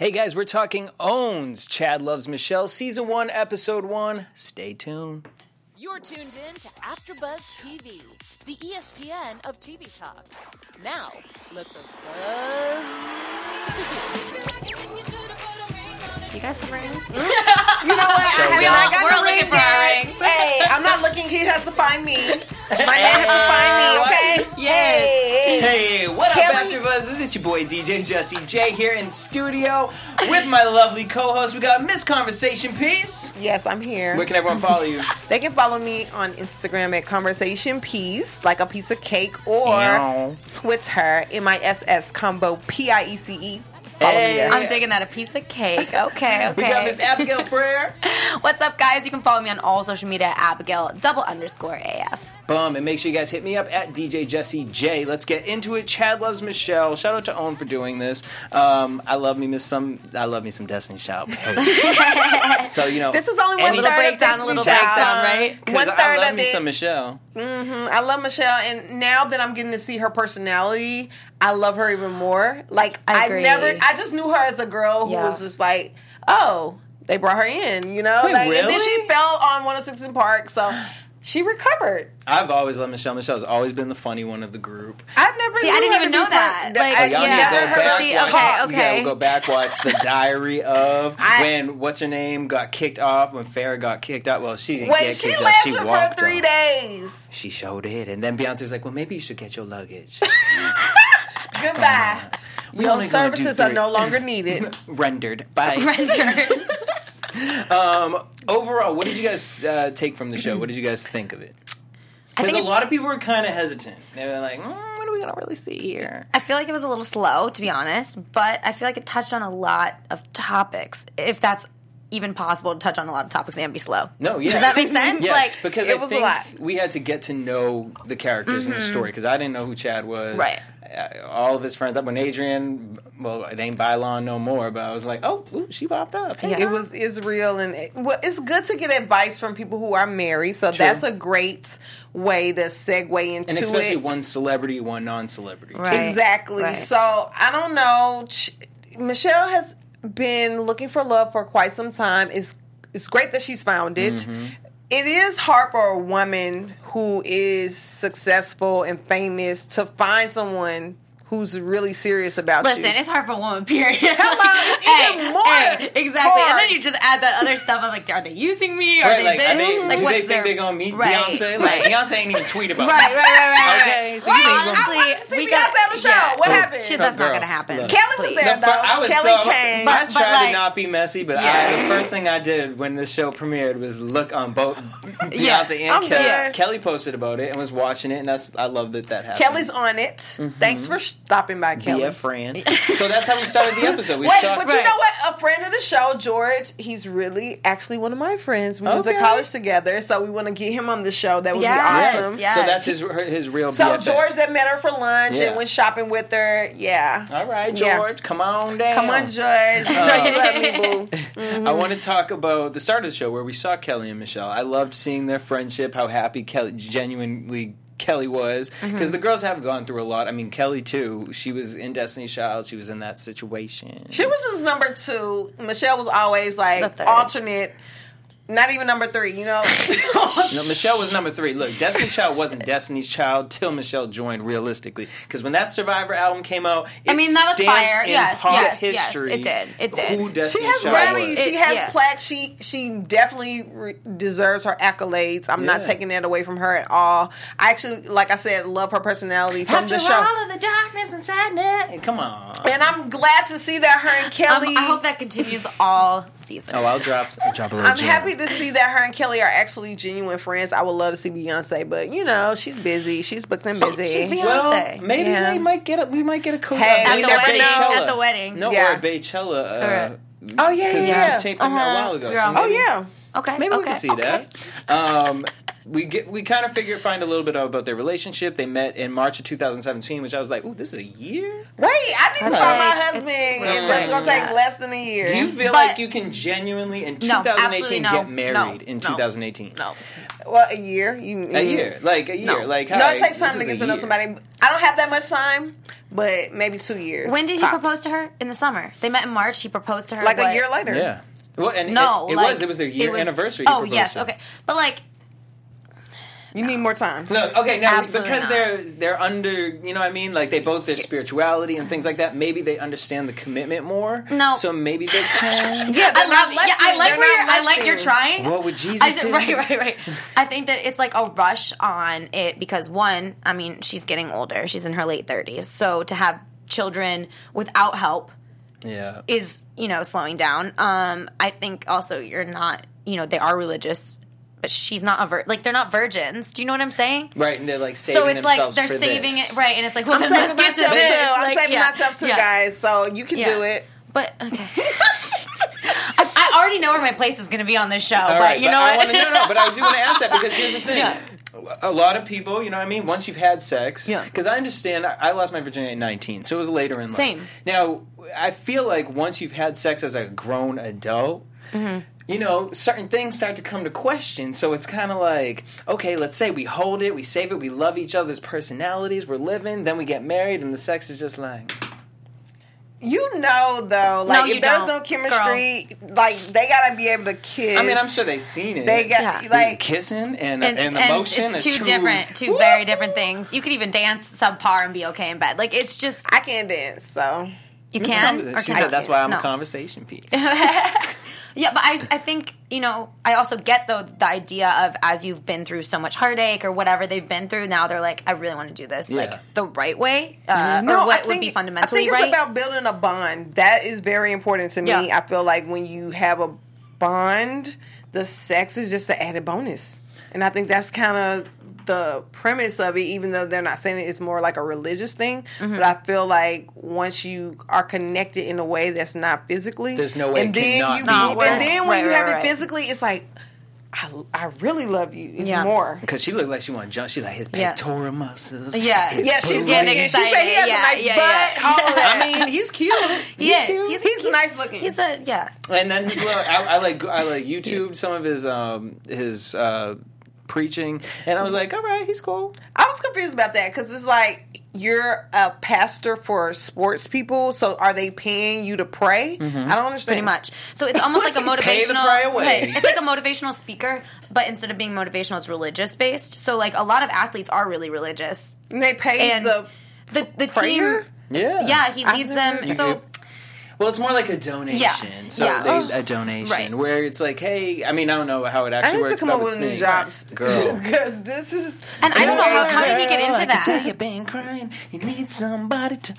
Hey guys, we're talking OWN's. Chad Loves Michelle, Season 1, Episode 1. Stay tuned. You're tuned in to AfterBuzz TV, the ESPN of TV talk. Now, let the buzz you guys have rings? You know what? Shall I we? have not got We're the ring yet. Hey, I'm not looking. He has to find me. My man has to find me. Oh, okay. Yes. Hey. Hey, what Kelly- up, AfterBuzz? This is your boy DJ Jesse J here in studio with my lovely co-host. We got Miss Conversation Piece. Yes, I'm here. Where can everyone follow you? They can follow me on Instagram at Conversation Piece, like a piece of cake, or Meow. Twitter, M I S S combo P I E C E. Follow me Hey. there. I'm digging that a piece of cake. Okay, okay. We got Miss Abigail Fraher. What's up, guys? You can follow me on all social media at Abigail double underscore AF. Bum, and make sure you guys hit me up at DJ Jesse J. Let's get into it. Chad loves Michelle. Shout out to OWN for doing this. Um, I love me miss some. I love me some Destiny's Child. so you know, This is only one any- third breakdown, a little Destiny's breakdown, Child. right? 'cause One I love of me it. some Michelle. Mm-hmm. I love Michelle, and now that I'm getting to see her personality, I love her even more. Like I I, never, I just knew her as a girl who Yeah. was just like, oh, they brought her in, you know. Wait, like, And then she fell on 106 in Park, so she recovered. I've always loved Michelle. Michelle's always been the funny one of the group. I've never. See, knew I didn't her even know that. fun- Like, I Oh, y'all yeah. need to go back. See, watch, okay, okay. Yeah, go back watch the Diary of I- when what's her name got kicked off when Farrah got kicked out. Well, she didn't Wait, get she kicked out. lasted She for walked three off. days. She showed it, and then Beyonce's like, "Well, maybe you should get your luggage." Goodbye. We Your only gonna do services are no longer needed. Rendered. Bye. Rendered. Overall, what did you guys uh, take from the show? What did you guys think of it? Because a lot of people were kind of hesitant. They were like, mm, "What are we gonna really see here?" I feel like it was a little slow, to be honest, but I feel like it touched on a lot of topics. If that's even possible to touch on a lot of topics and be slow. No, yeah. Does that make sense? Yes, like, because it I was a think lot. we had to get to know the characters in the story because I didn't know who Chad was. Right. Uh, All of his friends. Up when Adrienne, well, it ain't Bailon no more, but I was like, oh, ooh, she popped up. Hey, Yeah. It was Israel, and it, well, it's good to get advice from people who are married. So that's a great way to segue into it. And especially it. one celebrity, one non-celebrity. Right. Exactly. right. So I don't know. Ch- Michelle has been looking for love for quite some time. It's it's great that she's found it. Mm-hmm. It is hard for a woman who is successful and famous to find someone who's really serious about Listen, you. it's hard for a woman, period. Hello, it's even more exactly. And then you just add that other stuff of like, are they using me? Are Right, they like, this? are they, like, do they think their... they're gonna meet Right, Beyonce? Like right. Beyonce ain't even tweet about Right, right, right, right, right. Okay, so you think Well, you're I gonna- want to see we Beyonce got- on the show. yeah. What Oh, happened? Shit, that's Girl, not gonna happen. look. Kelly was Please. there The though. I was Kelly so, came. I But- tried but, like- to not be messy, but I, the first thing I did when the show premiered was look on both Yeah. Beyonce and Kelly. Kelly posted about it and was watching it, and that's I love that that happened. Kelly's on it. Mm-hmm. Thanks for stopping by, Kelly. be a friend. so that's how we started the episode. We Wait, saw but you know what? A friend of the show, George, he's really actually one of my friends. We went to college together, so we want to get him on the show. That would Yes, be awesome. yes. So that's his her- his real. So BFF. George that met her for lunch Yeah. and went shopping with her. Yeah. All right, Yeah. George, come on down. Come on, George. You know you love me, boo. Mm-hmm. I want to talk about the start of the show where we saw Kelly and Michelle. I loved seeing their friendship, how happy Kelly genuinely Kelly was because Mm-hmm. the girls have gone through a lot. I mean, Kelly too. She was in Destiny's Child. She was in that situation. She was his number two. Michelle was always like alternate. Not even number three, you know. No, Michelle was number three. Look, Destiny's Child wasn't Destiny's Child till Michelle joined. Realistically, because when that Survivor album came out, it I mean, that was fire. in Yes, pop yes, yes, history. it did. It did. Who She has Child Grammys. was. She It- has yeah. plaques. She she definitely re- deserves her accolades. I'm not taking that away from her at all. I actually, like I said, love her personality from After the show. all of the darkness and sadness, come on. And I'm glad to see that her and Um, Kelly. I hope that continues all season. Oh, I'll drop, I'll drop a little I'm gem. happy to see that her and Kelly are actually genuine friends. I would love to see Beyonce, but you know she's busy. She's booked and busy. she's Beyonce. Well, maybe Yeah. they might get a, we might get a co Hey, At we the never wedding. know. At the wedding. No, Yeah. or a Beychella. Uh, Alright. Oh yeah, because yeah. this was taped a Uh-huh. while ago. Yeah. so Oh yeah. Okay. Maybe we can see okay. that. Um, we get we kind of figure find a little bit about their relationship. They met in March of 2017, which I was like, "Ooh, this is a year." Wait, I need to That's find my husband. it's- and it's gonna yeah. take less than a year. Do you feel But- like you can genuinely in 2018 absolutely no. get married No. in 2018? No. well, a year. You A year, like a year, No. like No, hi, it takes time to get to know somebody. I don't have that much time, but maybe two years. When did he propose to her? In the summer. They met in March. He proposed to her Like what? a year later. Yeah. Well, and No, it, it like, was. It was their year was- anniversary. Oh yes, okay. But like, You need more time. No, okay, now Absolutely because not. they're they're under, you know what I mean? Like they both their spirituality and things like that. Maybe they understand the commitment more. No. so maybe they can. Yeah, I love. Yeah, I like They're where you're, I like you're trying. What would Jesus I, do? Right, right, right. I think that it's like a rush on it because one, I mean, she's getting older. She's in her late thirties, so to have children without help Yeah, is you know slowing down. Um, I think also you're not. You know, they are religious, but she's not a vir- like they're not virgins. Do you know what I'm saying? right. And they're like saving so it's like they're saving this. it right, and it's like well, I'm then saving let's get myself to too. this. I'm Like, saving yeah, myself too, yeah. guys. So you can Yeah. do it. But okay. I, I already know where my place is going to be on this show, All but right, you but know I what? want to no, no. But I do want to ask that because here's the thing. Yeah. A lot of people, you know what I mean. Once you've had sex, Yeah. Because I understand, I I lost my virginity at 19, so it was later in life. Same. Now, I feel like once you've had sex as a grown adult, Mm-hmm. You know, certain things start to come to question. So it's kind of like, okay, let's say we hold it, we save it, we love each other's personalities, we're living, then we get married, and the sex is just like, You know, though, like you if there's don't, no chemistry, like they gotta be able to kiss. I mean, I'm sure they've seen it. they got Yeah. Like kissing and, and, and and motion it's are two different, two very different things. You could even dance subpar and be okay in bed. Like it's just I can't dance, so you It's can. conver- She said that's why I'm no. a conversation piece. Yeah, but I, I think you know. I also get though the idea of as you've been through so much heartache or whatever they've been through. Now they're like, I really want to do this Yeah. like the right way, uh, no, or what I would think, be fundamentally I think it's right. about building a bond. That is very important to me. Yeah. I feel like when you have a bond, the sex is just an added bonus, and I think that's kind of the premise of it. Even though they're not saying it, it's more like a religious thing. Mm-hmm. But I feel like once you are connected in a way that's not physically, There's no way and it then cannot you, be and work. then when Right, you have right. it physically, it's like. I, I really love you. It's Yeah. more. Because she looked like she wanted to jump. She's like, his Yeah. pectoral muscles. Yeah. his Yeah, she's booty. getting getting excited. She said he has excited. a nice Yeah, butt. yeah, All of that. I mean, he's cute. He's Yes, cute. he's- he's, nice looking. He's a yeah. and then his little, I, I like, I like YouTube some of his, um, his uh, preaching, and I was like, all right, he's cool. I was confused about that because it's like you're a pastor for sports people, so are they paying you to pray? I don't understand. pretty much. So it's almost like a Mm-hmm. Pay the motivational. pray away. It's like a motivational speaker, but instead of being motivational, it's religious based. So like a lot of athletes are really religious, And they pay and the the the prayer? team. Yeah. Yeah, he leads them. You so could- Well, it's more like a donation. Yeah. So Yeah. they, oh, a donation Right. where it's like, hey, I mean, I don't know how it actually I actually need works. to come up with with new jobs, girl. because this is. And I don't know how- how did he get Girl, into I that? can tell you've been crying. You need somebody to.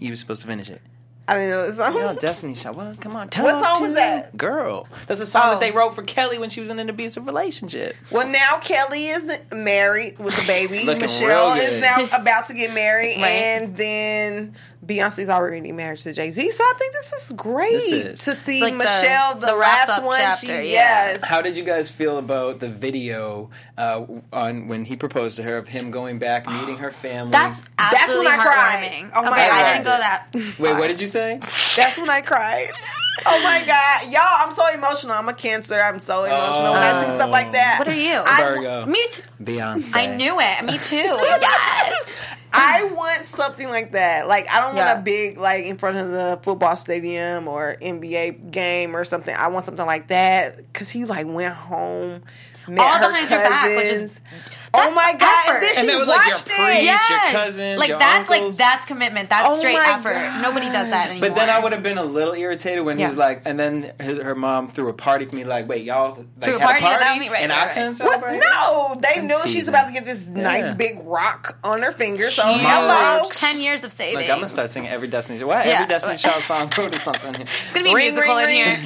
You were supposed to finish it. I didn't know this song. No, Destiny Child. Well, come on. Talk What song to was that? Girl. That's a song Oh. that they wrote for Kelly when she was in an abusive relationship. Well, now Kelly is married with a baby. Michelle real is now about to get married, Right. and then Beyonce's already married to Jay Z. So I think this is great This is. to see Like Michelle, the, the last one. chapter, she yeah. yes. How did you guys feel about the video uh, on when he proposed to her of him going back, meeting her family? that's absolutely when I cried. Oh my okay, I didn't go that. Wait, what did you say? That's when I cried. Oh my god, y'all! I'm so emotional. I'm a Cancer. I'm so emotional when I see stuff like that. What are you? I, Virgo. Me too. Beyonce. I knew it. Me too. yes. I want something like that. Like I don't Yeah. want a big like in front of the football stadium or NBA game or something. I want something like that because he like went home, met All her behind your back, which is- cousins. oh my god! And then effort. she And that was like your watched priest, it. your Yes. cousins, like your that's uncles. like that's commitment. That's Oh straight effort. God. Nobody does that anymore. But then I would have been a little irritated when he Yeah. was like, and then his, her mom threw a party for me. Like, wait, y'all like, Threw a had party a party, me? Right, and right, I right. couldn't What? No, they I'm knew she's about to get this nice big rock on her finger. So Huge. hello. ten years of saving. Like I'm gonna start singing every Destiny. Why Yeah. every Destiny Child song go to something? It's gonna be Ring, musical ring, in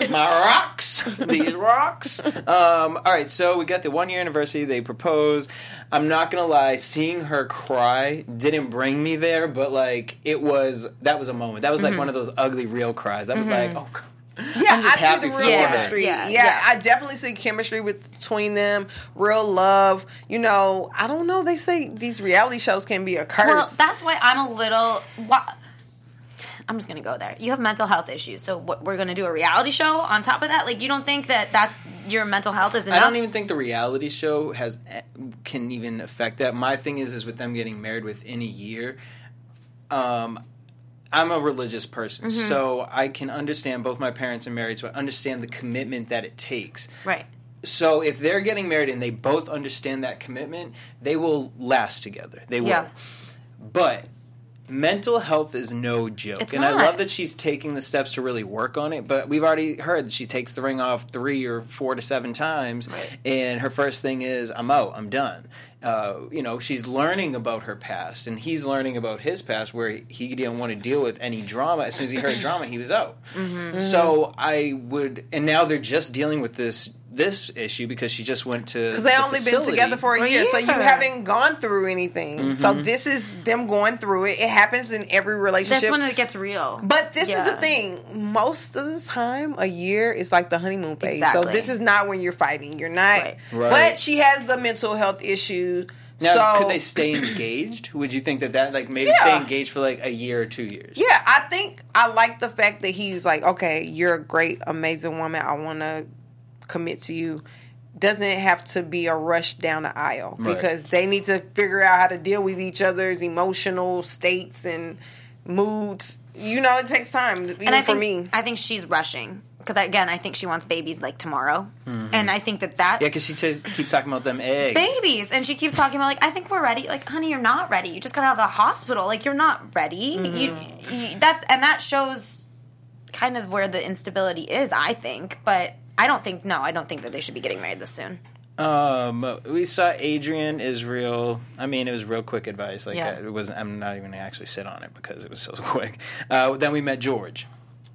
here. My rocks, these rocks. Um, all right, so we got the one year anniversary. They propose. I'm not gonna lie, seeing her cry didn't bring me there, but like it was. That was a moment. That was like one of those ugly real cries. That was like, oh. God. Yeah, I'm just I see the real her. chemistry. Yeah, Yeah, yeah. I definitely see chemistry with, between them, real love. You know, I don't know. They say these reality shows can be a curse. well, that's why I'm a little. Why, I'm just gonna go there. You have mental health issues, so what, we're gonna do a reality show on top of that. Like, you don't think that that your mental health is I don't even think the reality show has can even affect that. My thing is, is with them getting married within a year. Um, I'm a religious person, Mm-hmm. so I can understand. Both my parents are married, so I understand the commitment that it takes. right. So if they're getting married and they both understand that commitment, they will last together. They will. Yeah. But mental health is no joke. It's and I love that she's taking the steps to really work on it. But we've already heard that she takes the ring off three or four to seven times. Right. And her first thing is, I'm out, I'm done. Uh, you know, she's learning about her past, and he's learning about his past, where he didn't want to deal with any drama. As soon as he heard drama, he was out. Mm-hmm. So I would, and now they're just dealing with this this issue because she just went to Because they the only been together for a For a year, so you haven't gone through anything. Mm-hmm. So this is them going through it. It happens in every relationship. That's when it gets real. But this is the thing. Most of the time, a year is like the honeymoon phase. So this is not when you're fighting. You're not. Right. Right. But she has the mental health issue. Now, so could they stay engaged? Would you think that that like maybe stay engaged for like a year or two years? Yeah, I think I like the fact that he's like, okay, you're a great, amazing woman. I want to commit to you. Doesn't have to be a rush down the aisle Right. because they need to figure out how to deal with each other's emotional states and moods. You know, it takes time. Even and I for think me, I think she's rushing because again, I think she wants babies like tomorrow, and I think that that Mm-hmm. Yeah, because she t- keeps talking about them eggs. babies, and she keeps talking about like I think we're ready. Like, honey, you're not ready. You just got out of the hospital. Like, you're not ready. Mm-hmm. You, you that and that shows kind of where the instability is. I think, but I don't think no, I don't think that they should be getting married this soon. Um, we saw Adrienne Israel. I mean, it was real quick advice. Like Yeah. uh, it wasn't. I'm not even gonna actually sit on it because it was so quick. Uh, then we met George.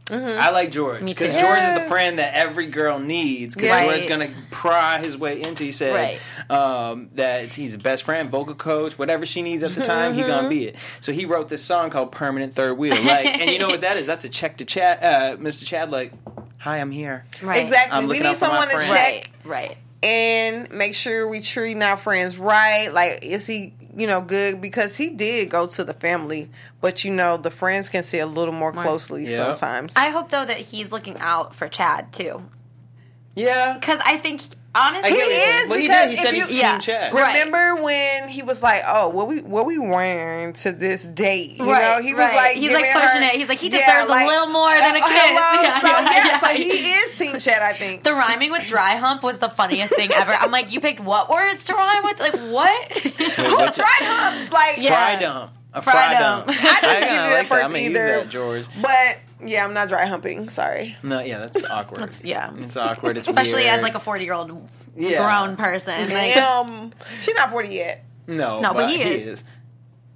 I like George because. George is the friend that every girl needs. Because Right. George's gonna pry his way into. He said Right. um, that he's the best friend, vocal coach, whatever she needs at the time, He's gonna be it. So he wrote this song called "Permanent Third Wheel." Like, and you know what that is? That's a check to chat, uh, Mr. Chad. Like, hi, I'm here. Right. exactly. I'm We need out for my someone to friend. check Right. Right. and make sure we treating our friends right. Like, is he, you know, good? Because he did go to the family, but you know, the friends can see a little more closely Yeah. sometimes. I hope though that he's looking out for Chad too, Yeah. because I think honestly, I get He what you're is, Well, he because did. He said if he's you- Team Yeah. Chad. Right. Remember when he was like, "Oh, what we what we wearing to this date?" You Right, know, he was like, He's, like, pushing her- it. He's like, he deserves a little more than a uh, kiss. hello. Yeah, so, yeah, yeah, yeah. so he is Team Chad, I think. The rhyming with dry hump was the funniest thing ever. I'm like, you picked what words to rhyme with? Like what? What Dry humps, like, Yeah. Fry dump. A fry, Fry dump. dump. I didn't kinda get it at like that. first I'm gonna either. use that, George. but yeah, I'm not dry humping. Sorry. No, yeah, that's awkward. yeah. it's awkward. It's Especially weird. as like a 40 year old Yeah. grown person. Like, Damn, she's not 40 yet. no, No, but but he he is. is.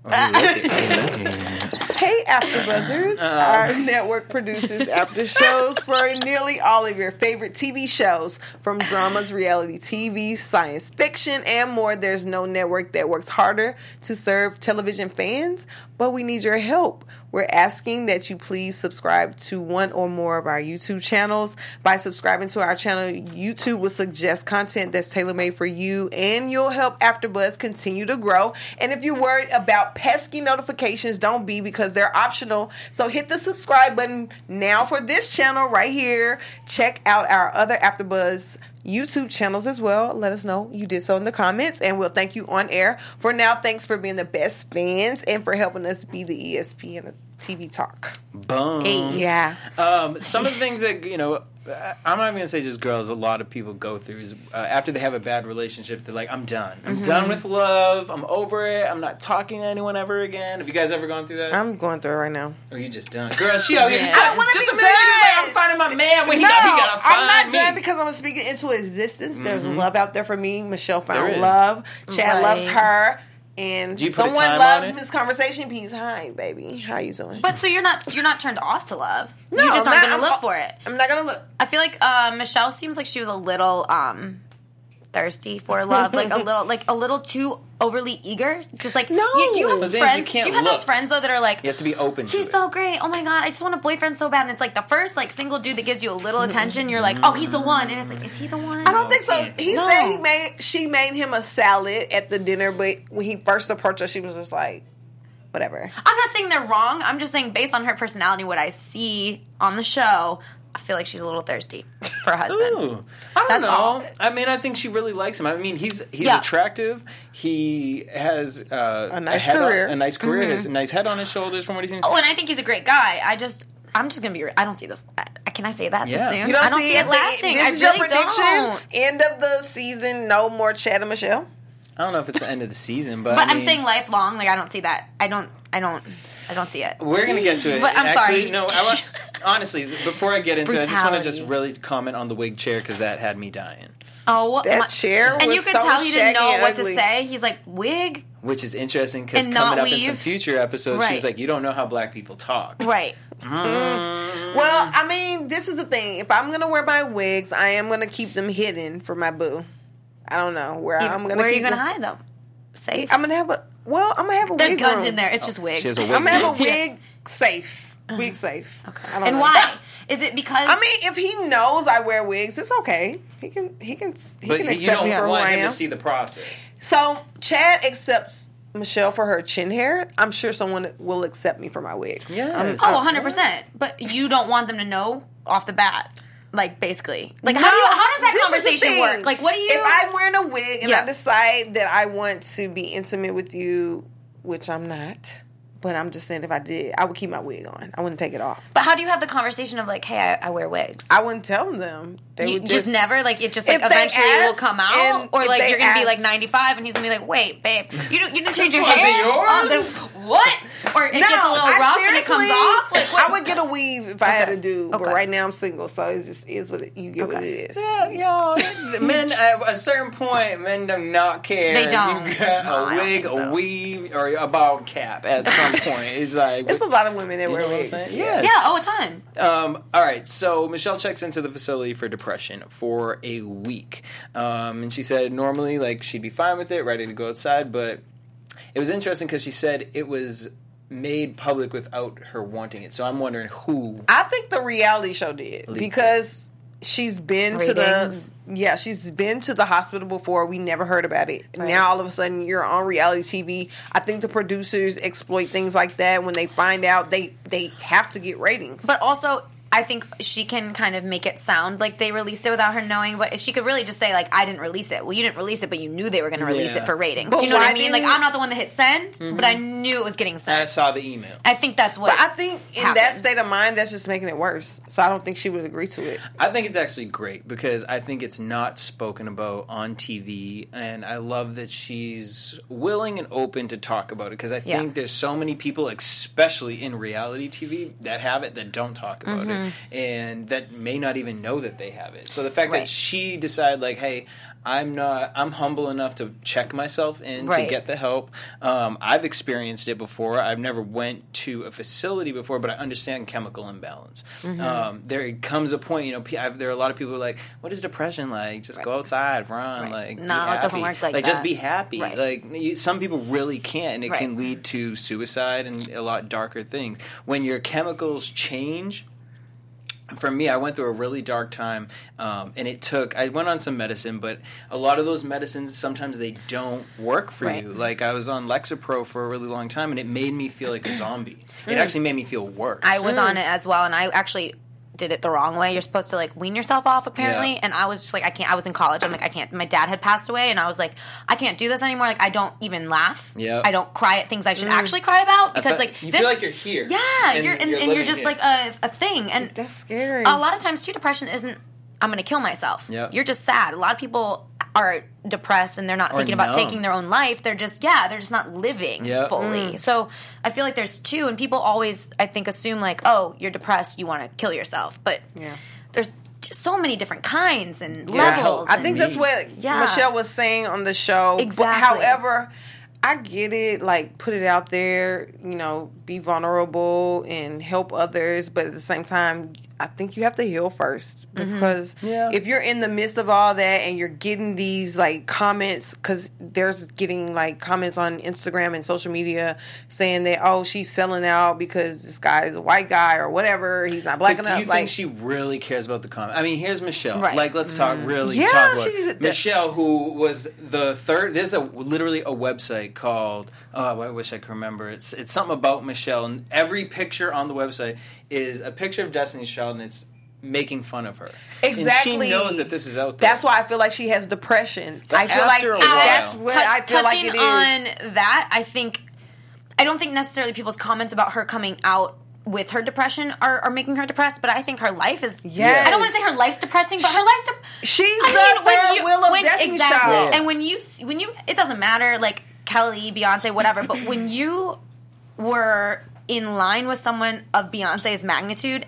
Oh, he looked it. He looked it. Hey, AfterBuzzers! Uh, our network produces after shows for nearly all of your favorite TV shows, from dramas, reality TV, science fiction, and more. There's no network that works harder to serve television fans, but we need your help. We're asking that you please subscribe to one or more of our YouTube channels. By subscribing to our channel, YouTube will suggest content that's tailor made for you, and you'll help AfterBuzz continue to grow. And if you're worried about pesky notifications, don't be because they're optional. So hit the subscribe button now for this channel right here. Check out our other AfterBuzz YouTube channels as well. Let us know you did so in the comments, and we'll thank you on air. For now, thanks for being the best fans and for helping us be the E ESPN of TV talk. Boom. Yeah. Um, some of the things that you know, I'm not even gonna say just girls. A lot of people go through is uh, after they have a bad relationship, they're like, "I'm done. I'm Mm-hmm. done with love. I'm over it. I'm not talking to anyone ever again." Have you guys ever gone through that? I'm going through it right now. or you just done, girl? She out here. Yeah. Just, I don't wanna just be a minute. You like. I'm finding my man when he no, got. He gotta find I'm not me. Mm-hmm. done because I'm speaking into existence. There's love out there for me. Michelle found love. Chad Right. loves her. And Do you put a someone time on loves it? this conversation piece. Hi, baby. How you doing? but so you're not you're not turned off to love. No, you just I'm aren't not- going to I'm- look for it. I'm not gonna look. I feel like uh, Michelle seems like she was a little um, thirsty for love, like a little, like a little too overly eager. Just like No. you, do you have those then you friends? do you have look. those friends though that are like You have to be open. to He's it. so great. Oh my god, I just want a boyfriend so bad. And it's like the first like single dude that gives you a little attention. You're like, oh, he's the one. And it's like, is he the one? I don't think so. He No. said he made she made him a salad at the dinner, but when he first approached her, she was just like, whatever. I'm not saying they're wrong. I'm just saying based on her personality, what I see on the show, I feel like she's a little thirsty for a husband. Ooh, I don't That's know. all. I mean, I think she really likes him. I mean, he's he's Yeah. attractive. He has uh, A nice head career. on, a nice career. Has a nice head on his shoulders, from what he seems. Mm-hmm. Oh, and I think he's a great guy. I just, I'm just gonna be. I don't see this. I, can I say that Yeah. soon? You don't I don't see, see, it the- lasting. This I is really your prediction. don't. End of the season. No more Chad and Michelle. I don't know if it's the end of the season, but But I I'm mean, saying lifelong. Like I don't see that. I don't. I don't. I don't see it. We're gonna get to it. But I'm Actually, sorry. No, I want, honestly, before I get into it, I just want to just really comment on the wig chair because that had me dying. Oh, That my- chair and you could so tell he didn't know what ugly. to say. He's like wig, Which is interesting because And coming not up in some weave. future episodes, she Right. was like, "You don't know how black people talk." right? Mm. Well, I mean, this is the thing. If I'm gonna wear my wigs, I am gonna keep them hidden for my boo. I don't know where You- I'm gonna. where are you gonna them. hide them? Safe. I'm gonna have a. Well, I'm gonna have a wig. There's wig guns room. in there. It's just wigs. She has a wig. I'm gonna have a room. wig safe. Wig uh-huh. safe. Okay. I don't And know. why? Is it because? I mean, if he knows I wear wigs, it's okay. He can. He can. He But can you accept don't me for who want I him am. to see the process. So Chad accepts Michelle for her chin hair. I'm sure someone will accept me for my wigs. Yes. I'm- oh, I'm- 100 percent. But you don't want them to know off the bat, like basically. Like how do you, how does that this is the conversation work? Like what do you? If I'm wearing a wig and Yeah. I decide that I want to be intimate with you, which I'm not, but I'm just saying if I did, I would keep my wig on. I wouldn't take it off. but how do you have the conversation of like, hey, I, I wear wigs? I wouldn't tell them. They you would just, just, never like it just like If they eventually will come out or like you're gonna be like 95 and he's gonna be like wait babe you don't you didn't change your wasn't hair yours? Then what or it No, gets a little I rough and it comes seriously- off like what? I would get a weave if I had to do, but Okay. right now I'm single, so it just is what it, you get what it is. Yeah, yo, men at a certain point, men do not care. They don't. You got No, I a don't wig, think a weave, or a bald cap. At some point, it's like It's a lot of women that wear know wigs. Yeah. Yes. yeah oh a ton Um, all right, so Michelle checks into the facility for depression for a week, um, and she said normally like she'd be fine with it, ready to go outside, but it was interesting because she said it was made public without her wanting it. So I'm wondering who. I think the reality show did Leaked because she's been to the yeah she's been to the hospital before. We never heard about it. Right. Now all of a sudden you're on reality TV. I think the producers exploit things like that when they find out they they have to get ratings. but also I think she can kind of make it sound like they released it without her knowing, but she could really just say like, "I didn't release it." Well, you didn't release it, but you knew they were going to release Yeah. it for ratings. But you know what I mean? Like, I'm not the one that hit send, but I knew it was getting sent. I saw the email. I think that's what. But I think in that state of mind, that's just making it worse. So I don't think she would agree to it. I think it's actually great because I think it's not spoken about on TV, and I love that she's willing and open to talk about it because I Yeah. think there's so many people, especially in reality TV, that have it that don't talk about Mm-hmm. it and that may not even know that they have it. So the fact Right. that she decided, like, hey, I'm not, I'm humble enough to check myself in to get the help. Um, I've experienced it before. I've never went to a facility before, but I understand chemical imbalance. Mm-hmm. Um, there comes a point, you know, I've, there are a lot of people who are like, "What is depression like? Just go outside, run, Right. like, No, it doesn't work like just that. be happy." Right. Like you, some people really can't, and it Right. can lead to suicide and a lot darker things. When your chemicals change for me, I went through a really dark time, um, and it took. I went on some medicine, but a lot of those medicines sometimes they don't work for Right. you. Like I was on Lexapro for a really long time, and it made me feel like a zombie. Mm. It actually made me feel worse. I was on it as well, and I actually did it the wrong way. You're supposed to like wean yourself off, apparently. Yeah. And I was just like, I can't. I was in college. I'm like, I can't. My dad had passed away, and I was like, I can't do this anymore. Like, I don't even laugh. Yeah. I don't cry at things I should mm. actually cry about because like you this, feel like you're here. Yeah, and you're and, and you're just here. like a, a thing. And That's scary. a lot of times too, depression isn't. I'm going to kill myself. Yeah. You're just sad. A lot of people are depressed and they're not Or thinking about taking their own life. They're just yeah, they're just not living Yeah. fully. Mm. So I feel like there's two, and people always I think assume like, oh, you're depressed, you want to kill yourself, but Yeah. there's just so many different kinds and Yeah. levels. I think and- that's what Yeah. Michelle was saying on the show. But Exactly. however, I get it. Like, put it out there. You know, be vulnerable and help others. But at the same time, I think you have to heal first Mm-hmm. because Yeah. if you're in the midst of all that and you're getting these like comments, because there's getting like comments on Instagram and social media saying that oh she's selling out because this guy is a white guy or whatever. He's not black But do you like, think she really cares about the comment? I mean, here's Michelle. Right. Like, let's talk really Yeah, talk about she- Michelle, who was the third. There's a literally a website called. Oh, I wish I could remember. It's it's something about Michelle, and every picture on the website is a picture of Destiny's Child, and it's making fun of her. Exactly. And she knows that this is out there. That's why I feel like she has depression. But I feel like after a that's while- where Tou- I feel like it is. on that, I think I don't think necessarily people's comments about her coming out with her depression are, are making her depressed, but I think her life is. Yes. I don't want to say her life's depressing, but her life's. De- She's I the when third you- wheel of when- Destiny's exactly. Child. And when you when you, it doesn't matter like Kelly, Beyonce, whatever, but when you were in line with someone of Beyonce's magnitude.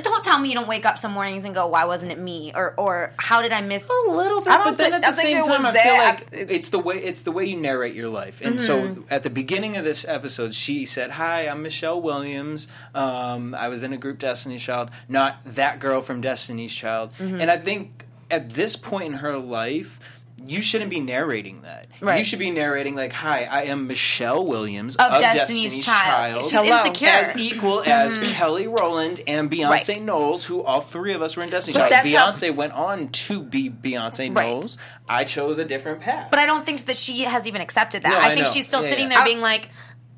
Don't tell me you don't wake up some mornings and go, "Why wasn't it me?" or "Or how did I miss?" a little bit, but then think- at the same time, I feel like it's the way it's the way you narrate your life. And Mm-hmm. so, at the beginning of this episode, she said, "Hi, I'm Michelle Williams. Um, I was in a group Destiny's Child, not that girl from Destiny's Child." Mm-hmm. And I think at this point in her life. You shouldn't be narrating that. You should be narrating like, "Hi, I am Michelle Williams of, of Destiny's, Destiny's, Child. She's Hello. insecure. as equal mm-hmm. as Kelly Rowland and Beyonce Right. Knowles, who all three of us were in Destiny's But Child. that's how- Beyonce went on to be Beyonce Right. Knowles. I chose a different path. But I don't think that she has even accepted that. No, I I think know. she's still Yeah, sitting yeah. there I- being like,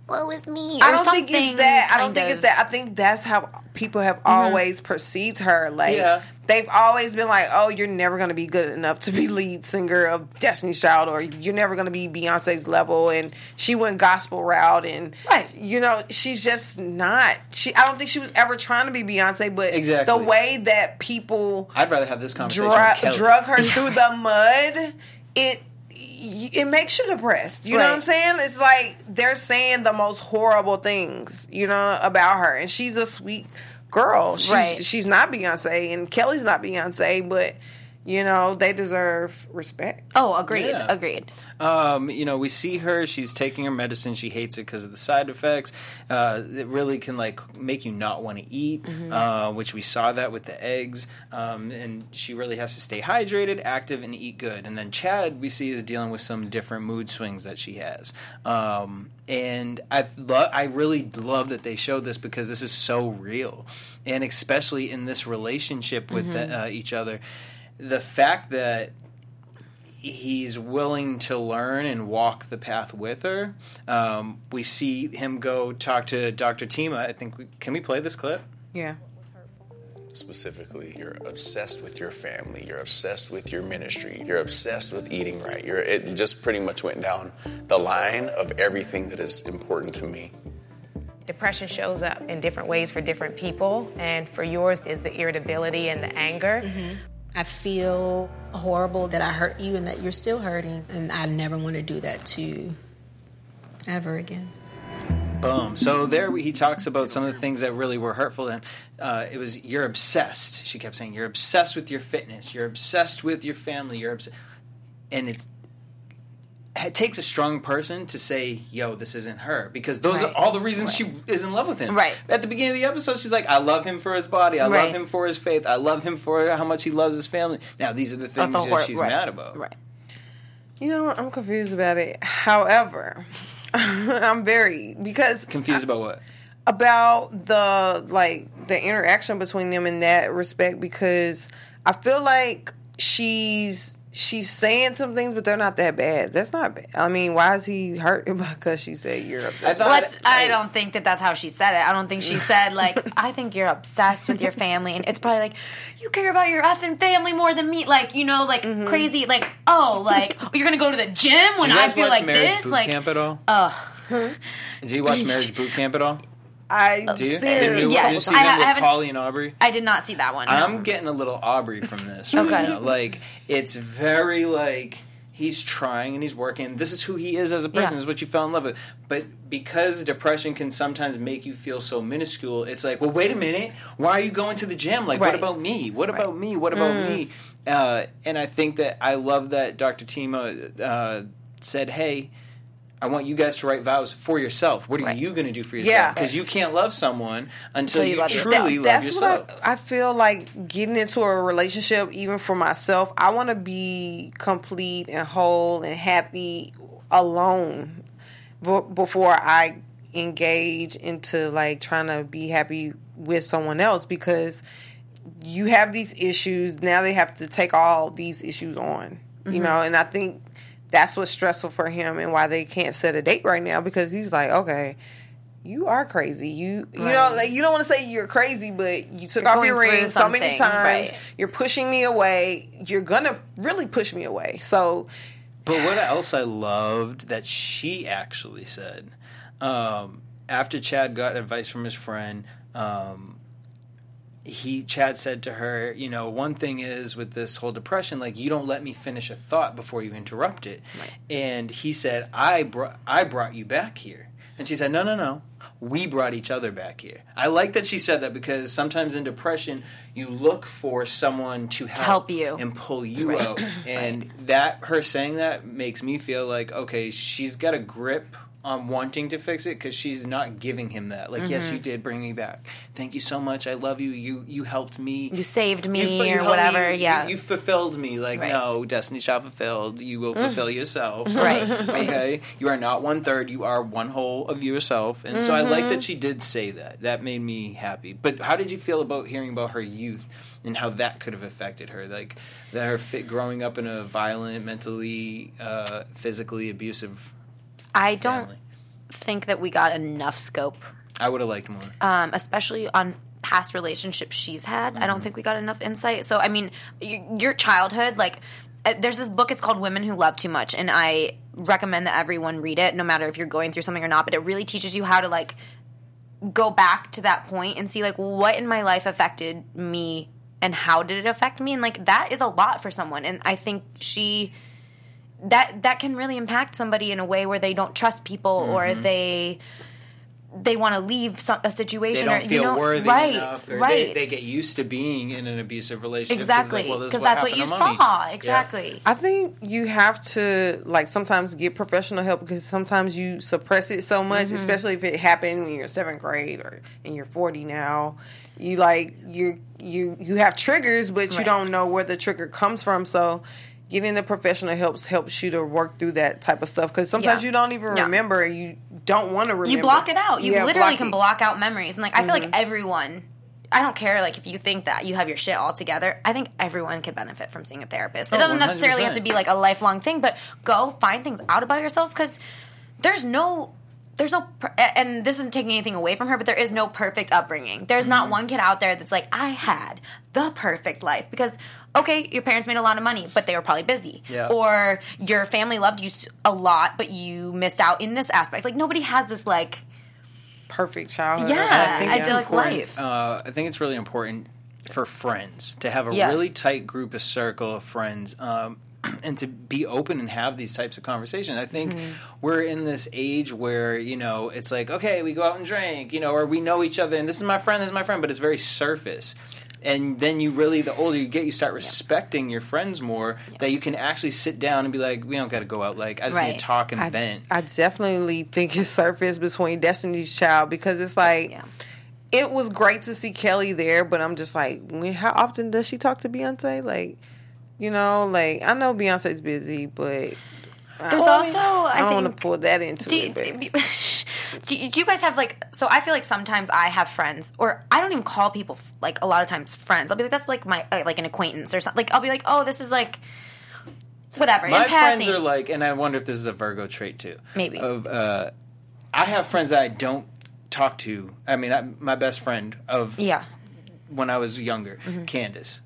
"Woe is me." I don't think it's that. I don't kind think it's that. I think that's how people have mm-hmm. always perceived her. Like Yeah. They've always been like, "Oh, you're never going to be good enough to be lead singer of Destiny's Child, or you're never going to be Beyonce's level." And she went gospel route, and Right. you know, she's just not. She. I don't think she was ever trying to be Beyonce, but Exactly. the way that people I'd rather have this conversation dra- drug her through the mud, it it makes you depressed. You know what I'm saying? It's like they're saying the most horrible things, you know, about her, and she's a sweet girl. She's, Right. she's not Beyonce, and Kelly's not Beyonce, but you know they deserve respect. Oh, agreed. Yeah. Agreed. Um, you know, we see her. She's taking her medicine. She hates it because of the side effects. Uh, it really can like make you not want to eat, Mm-hmm. uh, which we saw that with the eggs. Um, and she really has to stay hydrated, active, and eat good. And then Chad, we see, is dealing with some different mood swings that she has. Um, and I love, I really love that they showed this because this is so real, and especially in this relationship with Mm-hmm. the, uh, each other. The fact that he's willing to learn and walk the path with her. Um, we see him go talk to Dr. Tima. I think we, can we play this clip? Yeah. specifically you're obsessed with your family you're obsessed with your ministry you're obsessed with eating right you're it just pretty much went down the line of everything that is important to me Depression shows up in different ways for different people, and for yours is the irritability and the anger. I feel horrible that I hurt you and that you're still hurting, and I never want to do that to you ever again. Boom. So there he talks about some of the things that really were hurtful to him. Uh, it was you're obsessed. She kept saying you're obsessed with your fitness. You're obsessed with your family. You're obsessed. and it's it takes a strong person to say, "Yo, this isn't her," because those Right. are all the reasons she is in love with him. Right. At the beginning of the episode, she's like, "I love him for his body. I love him for his faith. I love him for how much he loves his family." Now, these are the things That's that hor- she's right. mad about. Right. You know, I'm confused about it. However, I'm very because Confused about what? about the like the interaction between them in that respect because I feel like she's she's saying some things, but they're not that bad. That's not bad. I mean, why is he hurt because she said you're I upset? thought. Let's, I I- don't think that that's how she said it. I don't think she said like, "I think you're obsessed with your family," and it's probably like, "You care about your effing family more than me." Like, you know, like Mm-hmm. crazy. Like, oh, like oh, you're gonna go to the gym when Do you I guys feel watch like Marriage this. Boot Like, Camp at all? ugh. Do you watch Marriage Boot Camp at all? I Do you? see it. new, Yes. new I season ha- with Pauly and Aubrey. I did not see that one. I'm getting a little Aubrey from this right Okay. now. Like it's very like he's trying and he's working. This is who he is as a person. Yeah. This is what you fell in love with. But because depression can sometimes make you feel so minuscule, it's like, well, wait a minute. Why are you going to the gym? Like, what about me? What about me? What about me? Uh, and I think that I love that Dr. Tima uh, said, hey. I want you guys to write vows for yourself. What are Right. you going to do for yourself? Because you can't love someone until Until you you, love truly yourself. love That's yourself. what I, I feel like getting into a relationship, even for myself. I want to be complete and whole and happy alone b- before I engage into like trying to be happy with someone else because you have these issues. Now they have to take all these issues on, you mm-hmm. know, and I think that's what's stressful for him and why they can't set a date right now because he's like, okay, you are crazy. You you Right. know like you don't want to say you're crazy, but you took You're off your going ring so many times. right. You're pushing me away. You're gonna really push me away. So But what else I loved that she actually said um, after Chad got advice from his friend. Um, he Chad said to her, you know, one thing is with this whole depression, like you don't let me finish a thought before you interrupt it. Right. And he said, I brought I brought you back here. And she said, No, no, no. We brought each other back here. I like that she said that because sometimes in depression you look for someone to help, help you. and pull you out. And that her saying that makes me feel like okay, she's got a grip on wanting to fix it because she's not giving him that. Like, yes, you did bring me back. Thank you so much. I love you. You you helped me. You saved me fu- or whatever, You, yeah. you, fulfilled me. Like, Right. no, Destiny shall fulfilled. You will fulfill yourself. Right, right. Okay. You are not one third. You are one whole of yourself. And so I like Mm-hmm. that she did say that. That made me happy. But how did you feel about hearing about her youth and how that could have affected her? Like that her fit growing up in a violent, mentally, uh, physically abusive I don't family. think that we got enough scope, I would have liked more. um, especially on past relationships she's had. I don't think we got enough insight. So, I mean, y- your childhood, like, uh, there's this book. It's called Women Who Love Too Much, and I recommend that everyone read it, no matter if you're going through something or not. But it really teaches you how to like go back to that point and see like what in my life affected me and how did it affect me and like that is a lot for someone and i think she that that can really impact somebody in a way where they don't trust people or mm-hmm. they they want to leave some, a they situation don't or feel you know worthy right enough. Or right They, they get used to being in an abusive relationship it's exactly like, well, this because what that's what you to mommy. saw Yeah. exactly I think you have to like sometimes get professional help because sometimes you suppress it so much, mm-hmm. especially if it happened when you're seventh grade or and you're forty now. You like you you you have triggers, but you don't know where the trigger comes from. So getting the professional helps helps you to work through that type of stuff because sometimes Yeah. you don't even Yeah. remember. You don't want to remember. you block it out. You Yeah, literally block can it. block out memories. And like I feel like everyone I don't care like if you think that you have your shit all together. I think everyone could benefit from seeing a therapist. It Oh, doesn't necessarily 100%. have to be like a lifelong thing, but go find things out about yourself cuz there's no there's no and this isn't taking anything away from her, but there is no perfect upbringing. There's not Mm-hmm. one kid out there that's like I had the perfect life because okay, your parents made a lot of money, but they were probably busy. Yeah. Or your family loved you a lot, but you missed out in this aspect. Like nobody has this like perfect childhood. Yeah, I think it's like important. life. Uh, I think it's really important for friends to have a Yeah. really tight group, a circle of friends, um, and to be open and have these types of conversations. I think Mm-hmm. we're in this age where you know it's like okay, we go out and drink, you know, or we know each other, and this is my friend, this is my friend, but it's very surface. And then you really, the older you get, you start respecting your friends more. That you can actually sit down and be like, we don't got to go out. Like I just need to talk and I, vent. I definitely think it's surface between Destiny's Child because it's like Yeah. it was great to see Kelly there, but I'm just like, when, how often does she talk to Beyonce? Like, you know, like I know Beyonce's busy, but There's also, I, I don't want to think. pull that into Do, it. But do, you- do you guys have like? So I feel like sometimes I have friends, or I don't even call people like a lot of times friends. I'll be like, that's like my uh, like an acquaintance or something. Like I'll be like, oh, this is like whatever. My friends are like, and I wonder if this is a Virgo trait too. Maybe. Of uh, I have friends that I don't talk to. I mean, I, my best friend of yeah, when I was younger, Mm-hmm. Candace.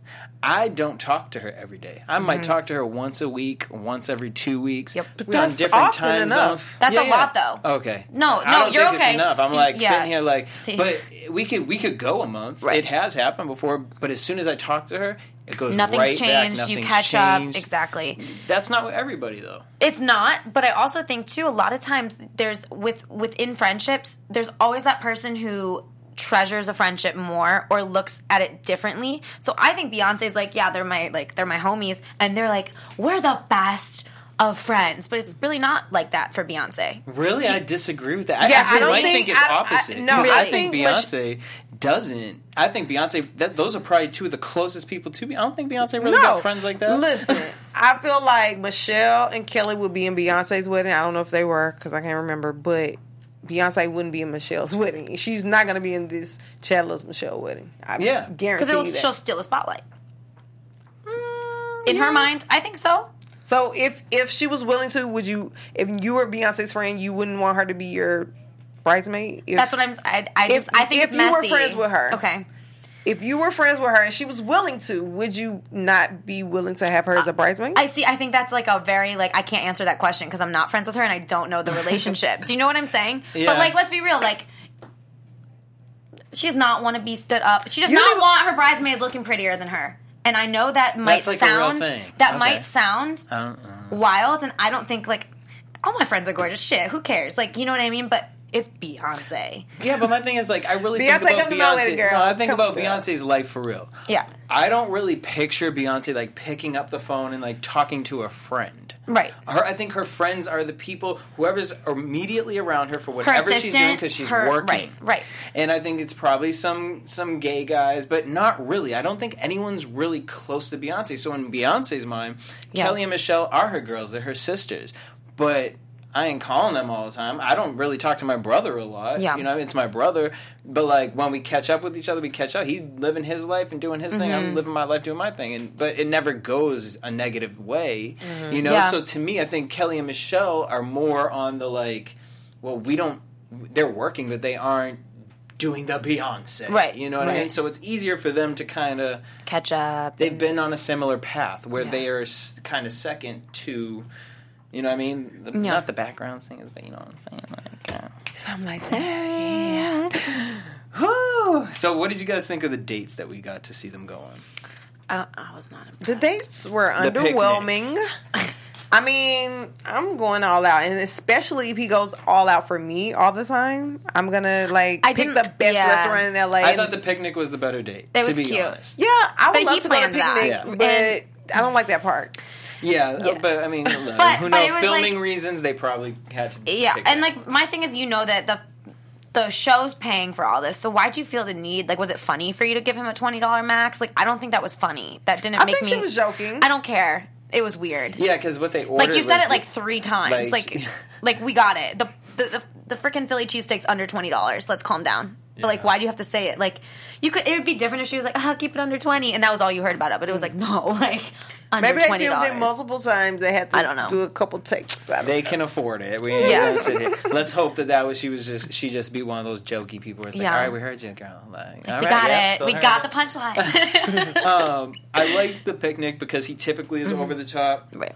I don't talk to her every day. I might talk to her once a week, once every two weeks. Mm-hmm. Yep. But We're on that's different often time enough. zones. That's a lot, though. Okay. No, I no, don't you're think okay. It's enough. I'm like Yeah. sitting here like, See. but we could we could go a month. Right. It has happened before, but as soon as I talk to her, it goes nothing's right changed. back. you catch changed. up exactly. That's not with everybody though. It's not, but I also think too. A lot of times, there's with within friendships, there's always that person who treasures a friendship more or looks at it differently. So I think Beyonce's like, yeah, they're my like they're my homies, and they're like, we're the best of friends, but it's really not like that for Beyonce. Really, I disagree with that. I Yeah, I actually don't might think- think, it's I- I- opposite. no, 'cause I I think think what Beyonce doesn't. I think Beyonce. That those are probably two of the closest people to me. I don't think Beyonce really got friends like that. Listen, I feel like Michelle and Kelly would be in Beyonce's wedding. I don't know if they were because I can't remember, but Beyonce wouldn't be in Michelle's wedding. She's not going to be in this Chad Loves Michelle wedding. I Yeah. guarantee Because you that. she'll steal the spotlight. Mm, in her mind, I think so. So if if she was willing to, would you? If you were Beyonce's friend, you wouldn't want her to be your bridesmaid? If, That's what I'm. I, I just. If- I think if it's you were messy. friends with her. Okay. If you were friends with her and she was willing to, would you not be willing to have her as a bridesmaid? I see. I think that's like a very like I can't answer that question because I'm not friends with her and I don't know the relationship. Do you know what I'm saying? Yeah. But like, let's be real. Like, she does not want to be stood up. She does You not need- want her bridesmaid looking prettier than her. And I know that might That's, like, a real sound thing. that Okay. might sound I don't know. wild, and I don't think like all my friends are gorgeous. Shit, who cares? Like, you know what I mean? But it's Beyonce. Yeah, but my thing is like I really Beyonce, think about come to my wedding, Beyonce. girl. No, I think Come about to- Beyonce's life for real. Yeah. I don't really picture Beyonce like picking up the phone and like talking to a friend. Right. Her, I think her friends are the people, whoever's immediately around her for whatever she's doing because she's her- working. right, right. And I think it's probably some some gay guys, but not really. I don't think anyone's really close to Beyonce. So in Beyonce's mind, Yeah. Kelly and Michelle are her girls. They're her sisters. But I ain't calling them all the time. I don't really talk to my brother a lot. Yeah. You know, it's my brother. But like when we catch up with each other, we catch up. He's living his life and doing his thing. Mm-hmm. I'm living my life doing my thing. And but it never goes a negative way. You know. Mm-hmm. Yeah. So to me, I think Kelly and Michelle are more on the like. Well, we don't. They're working, but they aren't doing the Beyonce. Right, You know what I mean? So it's easier for them to kind of. Catch up. They've been on a similar path where Yeah. they are s- kind of second to. You know what I mean? The, Yeah. Not the background singers, but you know what I'm saying? Like, uh, Something like that. Whew. So, what did you guys think of the dates that we got to see them go on? I, I was not. The dates were The underwhelming. I mean, I'm going all out, and especially if he goes all out for me all the time, I'm gonna like I pick the best yeah. restaurant in LA. I thought the picnic was the better date. It to was be cute. honest. yeah, I would But love to go to planned that. picnic, Yeah. but And- I don't like that part. Yeah, uh, Yeah. but I mean, look, But- who knows? Filming like- reasons, they probably had to. Yeah, and that. like my thing is, you know that the the show's paying for all this, so why'd you feel the need? Like, was it funny for you to give him a twenty dollar max? Like, I don't think that was funny. That didn't I make think me. she was joking. I don't care. It was weird. yeah, because what they ordered. like you said was- it like three times. like- Like, like, we got it. The the the, the freaking Philly cheesesteaks under twenty dollars. Let's calm down. But like, why do you have to say it? Like, you could. It would be different if she was like, "Oh, keep it under 20 and that was all you heard about it. But it was mm. like, no, like under Maybe they twenty filmed it multiple times. They had to I don't know. do a couple takes. I don't They know. can afford it. We ain't Yeah. gonna sit here. Let's hope that that was she was just she just be one of those jokey people. It's like, Yeah. all right, we heard you, girl. Like, all We right, got yeah, it. still We heard got it. the punchline. Um, I like the picnic because he typically is over the top, right.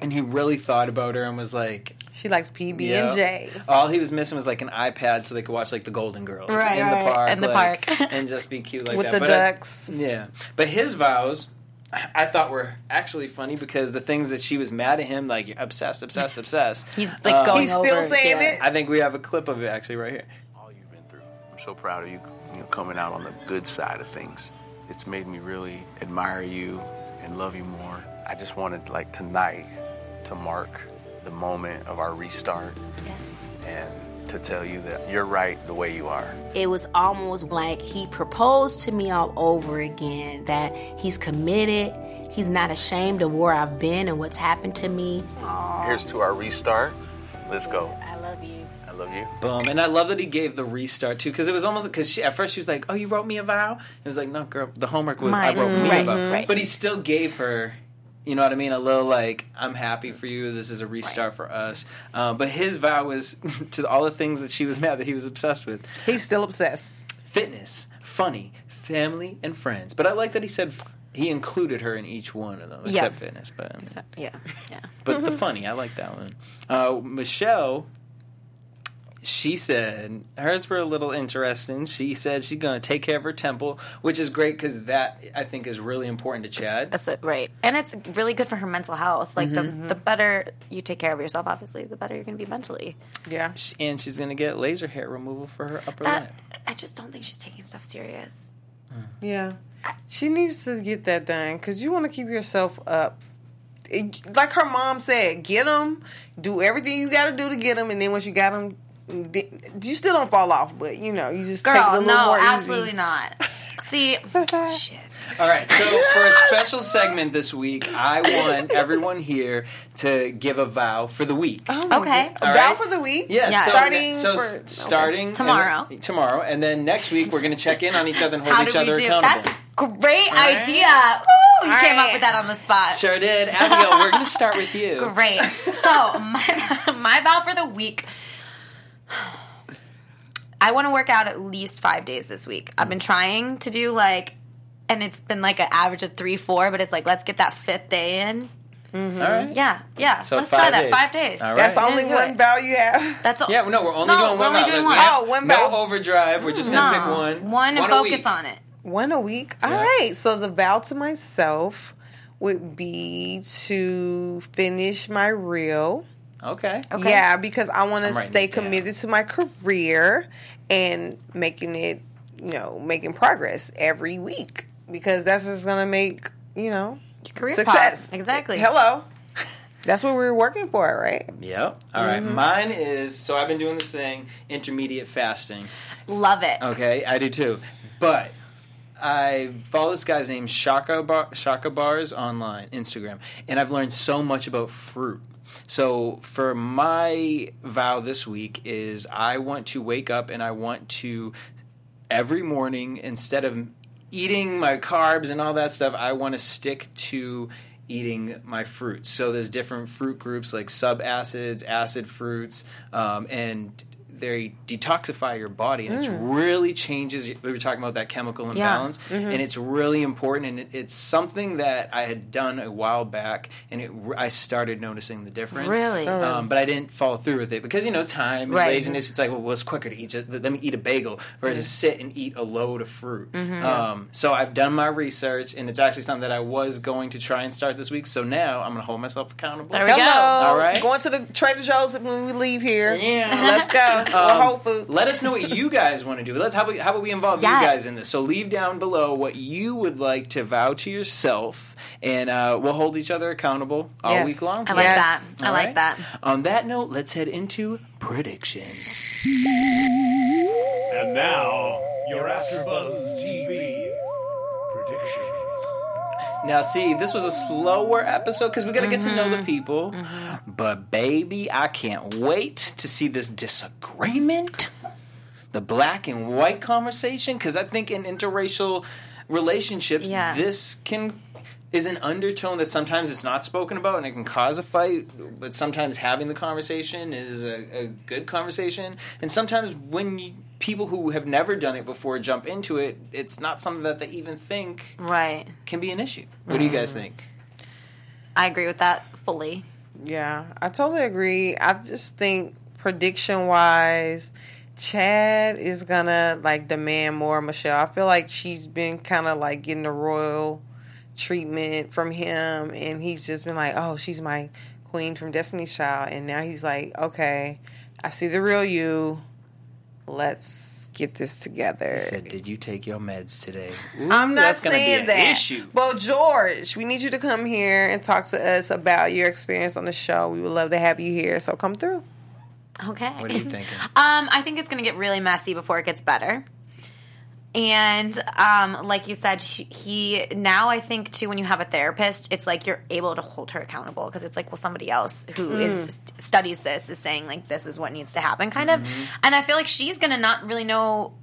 and he really thought about her and was like, She likes PB Yeah. and J. All he was missing was like an iPad so they could watch like the Golden Girls Right, in right, the park, in the like, park. and just be cute like With that. the But I- ducks. yeah, but his vows. I thought were actually funny because the things that she was mad at him, like you're obsessed, obsessed, obsessed. He's like Uh, going He's over. still saying yeah. it? I think we have a clip of it actually right here. all you've been through. I'm so proud of you, you know, coming out on the good side of things. It's made me really admire you and love you more. I just wanted like tonight to mark the moment of our restart Yes. and to tell you that you're right the way you are. It was almost like he proposed to me all over again, that he's committed. He's not ashamed of where I've been and what's happened to me. Aww. Here's to our restart. Let's go. I love you. I love you. Boom, and I love that he gave the restart too because it was almost because at first she was like, "Oh, you wrote me a vow." It was like, "No, girl, the homework was I Mine. wrote me a Right, vow," right. but he still gave her. You know what I mean? A little like, I'm happy for you. This is a restart for us. Um, but his vow was to all the things that she was mad that he was obsessed with: He's still obsessed. fitness, funny, family, and friends. But I like that he said f- he included her in each one of them, Yeah. except fitness. But Yeah, yeah. but the funny, I like that one. Uh, Michelle, she said hers were a little interesting. She said she's going to take care of her temple, which is great because that I think is really important to Chad. That's it, right. And it's really good for her mental health. Like Mm-hmm. the the better you take care of yourself, obviously, the better you're going to be mentally. Yeah. and she's going to get laser hair removal for her upper That lip. I just don't think she's taking stuff serious. Yeah. She needs to get that done because you want to keep yourself up. It- like her mom said, get them, do everything you got to do to get them, and then once you got them, you still don't fall off, but you know, you just take it a Girl, little no, more absolutely not. See, shit. All right, so for a special segment this week, I want everyone here to give a vow for the week. Oh Okay. God. All Vow for the week. Yeah, Yeah. so Starting so for- s- starting Tomorrow. and- tomorrow, and then next week we're going to check in on each other and hold How each other do? accountable. That's a great right. idea. Ooh, you All came up with that on the spot. Sure did. Abigail, we're going to start with you. Great. So my my vow for the week. I want to work out at least five days this week. I've been trying to do like, and it's been like an average of three, four, but it's like let's get that fifth day in. Mm-hmm. All right. Yeah, yeah. So let's five try that. days. Five days. All That's only Let's one it. vow you have. That's all. Yeah, no, we're only No, doing we're one only vow. doing one. have Oh, one no vow. overdrive. We're just gonna pick one. One and a focus on it. One a week. All Yeah. right. So the vow to myself would be to finish my reel. Okay. Okay. Yeah, because I want to stay committed to my career and making it, you know, making progress every week because that's just going to make, you know, Your Career success. path. Exactly. Hello. That's what we were working for, right? Yep. All right. Mm-hmm. Mine is so I've been doing this thing, intermediate fasting. Love it. Okay, I do too. But I follow this guy's name Shaka Bar- Shaka Bars online, Instagram, and I've learned so much about fruit. So for my vow this week is I want to wake up and I want to every morning instead of eating my carbs and all that stuff, I want to stick to eating my fruits. So there's different fruit groups like subacids, acid fruits, um, and they detoxify your body and it really changes we were talking about that chemical imbalance and it's really important and it, it's something that i had done a while back and it i started noticing the difference Really? Oh. um, but i didn't follow through with it because you know time and Right. laziness it's like well what's quicker to eat just, let me eat a bagel versus sit and eat a load of fruit um, so i've done my research and it's actually something that i was going to try and start this week so now i'm going to hold myself accountable There we Hello. go. All right. Going to the Trader Joe's when we leave here. Yeah. Let's go. or Um, Whole Foods. Let us know what you guys want to do. Let's how about, how about we involve Yes. you guys in this? So leave down below what you would like to vow to yourself, and uh, we'll hold each other accountable all Yes. week long. I like Yes. that. I All like right. that. On that note, let's head into predictions. And now, your AfterBuzz TV Now, see, this was a slower episode because we got to get to know the mm-hmm. people. Mm-hmm. But, baby, I can't wait to see this disagreement, the black and white conversation, because I think in interracial relationships, Yeah. this can is an undertone that sometimes it's not spoken about and it can cause a fight but sometimes having the conversation is a, a good conversation and sometimes when you, people who have never done it before jump into it it's not something that they even think Right. can be an issue. What do you guys Mm-hmm. think? I agree with that fully. Yeah, I totally agree. I just think prediction wise, Chad is gonna like demand more Michelle. I feel like she's been kind of like getting the royal treatment from him, and he's just been like, "Oh, she's my queen from Destiny's Child," and now he's like, "Okay, I see the real you. Let's get this together." He Said, did you take your meds today? Ooh, I'm not that's gonna be saying an that. Issue. Well, George, we need you to come here and talk to us about your experience on the show. We would love to have you here, so come through. Okay. What are you thinking? Um, I think it's going to get really messy before it gets better. And um, like you said, she, he now I think too when you have a therapist, it's like you're able to hold her accountable because it's like well somebody else who is studies this is saying like this is what needs to happen kind of, and I feel like she's gonna not really know.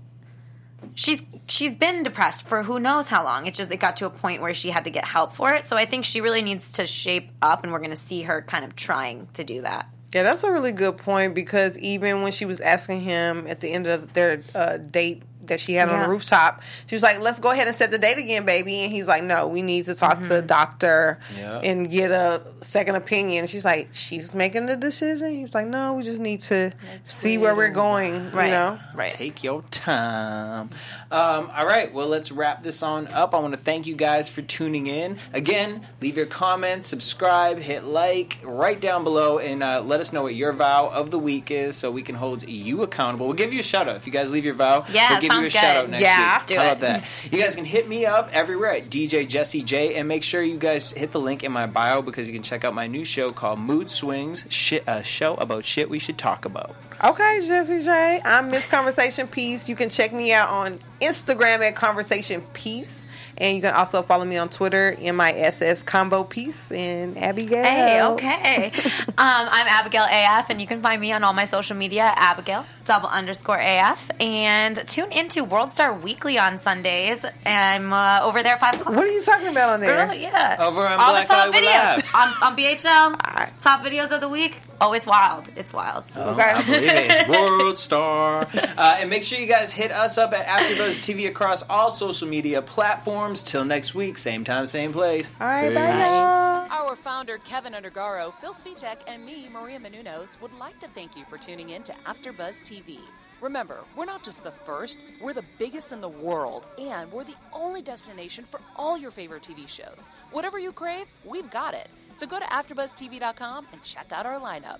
She's she's been depressed for who knows how long. It's just it got to a point where she had to get help for it. So I think she really needs to shape up, and we're gonna see her kind of trying to do that. Yeah, that's a really good point because even when she was asking him at the end of their uh, date that she had on the rooftop, she was like, "Let's go ahead and set the date again, baby." And he's like, "No, we need to talk to a doctor Yeah. and get a second opinion." She's like, "She's making the decision." He was like, "No, we just need to see where we're going." Right. You know. Right. Take your time. Um, all right, well, let's wrap this on up. I want to thank you guys for tuning in. Again, leave your comments, subscribe, hit like right down below, and uh, let us know what your vow of the week is so we can hold you accountable. We'll give you a shout out. If you guys leave your vow, Yeah, we'll give you a sounds shout out next Yeah. week. Do How it. about that? You guys can hit me up everywhere at DJ Jesse J, and make sure you guys hit the link in my bio because you can check out my new show called Mood Swings, shit, a uh, show about shit we should talk about. Okay, Jesse J. I'm Miss Conversation Piece. You can check me out on Instagram at Conversation Piece. And you can also follow me on Twitter, M-I-S-S Combo Peace and Abigail. Hey, okay. um, I'm Abigail AF, and you can find me on all my social media, Abigail double underscore AF. And tune into World Star Weekly on Sundays. I'm uh, over there at five o'clock. What are you talking about on there? Girl, yeah. Over on all Black the top videos Live. on, on BHL. Alright. Top videos of the week. Oh, it's wild. It's wild. Oh, I believe it. It's World Star. Uh, and make sure you guys hit us up at AfterBuzz TV across all social media platforms. Till next week, same time, same place. All right, bye, y'all. Our founder, Kevin Undergaro, Phil Svitek, and me, Maria Menounos, would like to thank you for tuning in to AfterBuzz TV. Remember, we're not just the first, we're the biggest in the world, and we're the only destination for all your favorite TV shows. Whatever you crave, we've got it. So go to AfterBuzzTV.com and check out our lineup.